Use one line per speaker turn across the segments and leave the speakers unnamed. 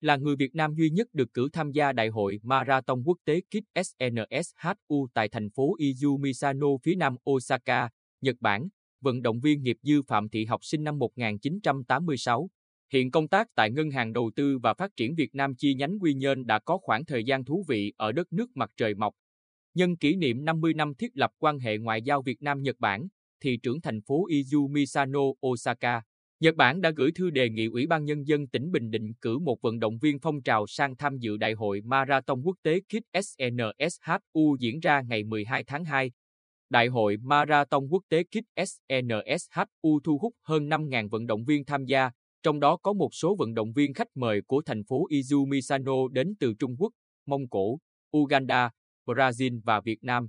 là người Việt Nam duy nhất được cử tham gia Đại hội Marathon Quốc tế Kids SNSHU tại thành phố Izu Misano phía nam Osaka, Nhật Bản. Vận động viên nghiệp dư Phạm Thị Học sinh năm 1986. Hiện công tác tại Ngân hàng Đầu tư và Phát triển Việt Nam chi nhánh Quy Nhơn đã có khoảng thời gian thú vị ở đất nước mặt trời mọc. Nhân kỷ niệm 50 năm thiết lập quan hệ ngoại giao Việt Nam-Nhật Bản, thị trưởng thành phố Izu Misano, Osaka, Nhật Bản đã gửi thư đề nghị Ủy ban Nhân dân tỉnh Bình Định cử một vận động viên phong trào sang tham dự Đại hội Marathon Quốc tế Kids SNSHU diễn ra ngày 12 tháng 2. Đại hội Marathon Quốc tế Kids SNSHU thu hút hơn 5.000 vận động viên tham gia, trong đó có một số vận động viên khách mời của thành phố Izumisano đến từ Trung Quốc, Mông Cổ, Uganda, Brazil và Việt Nam.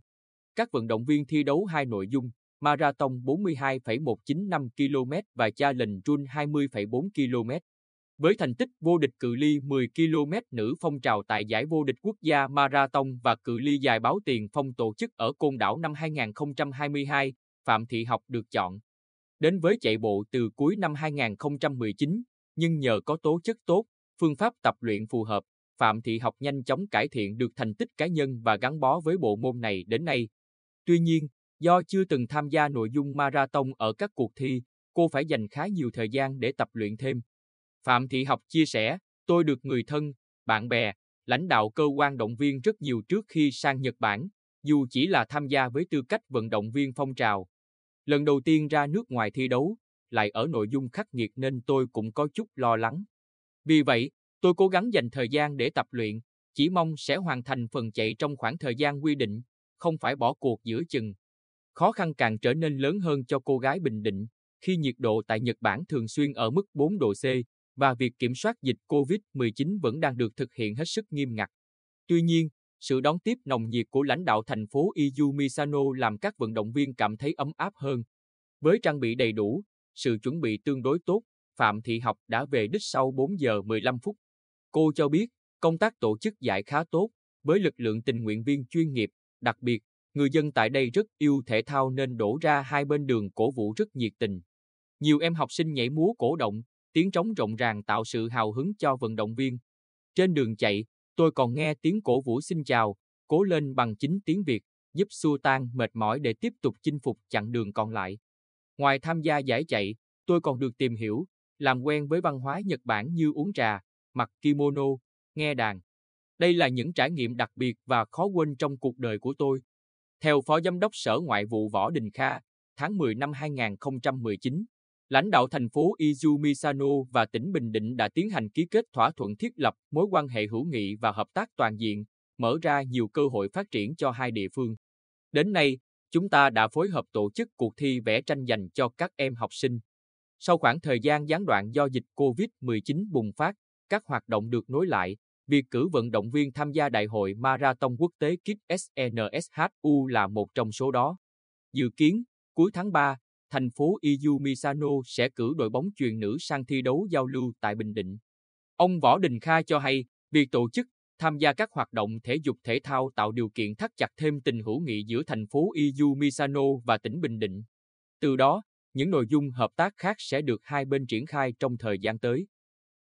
Các vận động viên thi đấu hai nội dung, Marathon 42,195 km và Challenge Run 20,4 km. Với thành tích vô địch cự ly 10 km nữ phong trào tại giải vô địch quốc gia Marathon và cự ly dài báo tiền phong tổ chức ở Côn Đảo năm 2022, Phạm Thị Học được chọn. Đến với chạy bộ từ cuối năm 2019, nhưng nhờ có tố chất tốt, phương pháp tập luyện phù hợp, Phạm Thị Học nhanh chóng cải thiện được thành tích cá nhân và gắn bó với bộ môn này đến nay. Tuy nhiên, do chưa từng tham gia nội dung marathon ở các cuộc thi, cô phải dành khá nhiều thời gian để tập luyện thêm. Phạm Thị Học chia sẻ, tôi được người thân, bạn bè, lãnh đạo cơ quan động viên rất nhiều trước khi sang Nhật Bản, dù chỉ là tham gia với tư cách vận động viên phong trào. Lần đầu tiên ra nước ngoài thi đấu, lại ở nội dung khắc nghiệt nên tôi cũng có chút lo lắng. Vì vậy, tôi cố gắng dành thời gian để tập luyện, chỉ mong sẽ hoàn thành phần chạy trong khoảng thời gian quy định, không phải bỏ cuộc giữa chừng. Khó khăn càng trở nên lớn hơn cho cô gái Bình Định khi nhiệt độ tại Nhật Bản thường xuyên ở mức 4 độ C và việc kiểm soát dịch COVID-19 vẫn đang được thực hiện hết sức nghiêm ngặt. Tuy nhiên, sự đón tiếp nồng nhiệt của lãnh đạo thành phố Izu Misano làm các vận động viên cảm thấy ấm áp hơn. Với trang bị đầy đủ, sự chuẩn bị tương đối tốt, Phạm Thị Học đã về đích sau 4 giờ 15 phút. Cô cho biết, công tác tổ chức giải khá tốt, với lực lượng tình nguyện viên chuyên nghiệp, đặc biệt, người dân tại đây rất yêu thể thao nên đổ ra hai bên đường cổ vũ rất nhiệt tình. Nhiều em học sinh nhảy múa cổ động, tiếng trống rộng ràng tạo sự hào hứng cho vận động viên. Trên đường chạy, tôi còn nghe tiếng cổ vũ xin chào, cố lên bằng chính tiếng Việt, giúp xua tan mệt mỏi để tiếp tục chinh phục chặng đường còn lại. Ngoài tham gia giải chạy, tôi còn được tìm hiểu, làm quen với văn hóa Nhật Bản như uống trà, mặc kimono, nghe đàn. Đây là những trải nghiệm đặc biệt và khó quên trong cuộc đời của tôi. Theo Phó Giám đốc Sở Ngoại vụ Võ Đình Kha, tháng 10 năm 2019, lãnh đạo thành phố Izumisano và tỉnh Bình Định đã tiến hành ký kết thỏa thuận thiết lập mối quan hệ hữu nghị và hợp tác toàn diện, mở ra nhiều cơ hội phát triển cho hai địa phương. Đến nay, chúng ta đã phối hợp tổ chức cuộc thi vẽ tranh dành cho các em học sinh. Sau khoảng thời gian gián đoạn do dịch COVID-19 bùng phát, các hoạt động được nối lại, việc cử vận động viên tham gia Đại hội Marathon Quốc tế Kids SNSHU là một trong số đó. Dự kiến, cuối tháng 3, thành phố Izu Misano sẽ cử đội bóng chuyền nữ sang thi đấu giao lưu tại Bình Định. Ông Võ Đình Kha cho hay, việc tổ chức, tham gia các hoạt động thể dục thể thao tạo điều kiện thắt chặt thêm tình hữu nghị giữa thành phố Izu Misano và tỉnh Bình Định. Từ đó, những nội dung hợp tác khác sẽ được hai bên triển khai trong thời gian tới.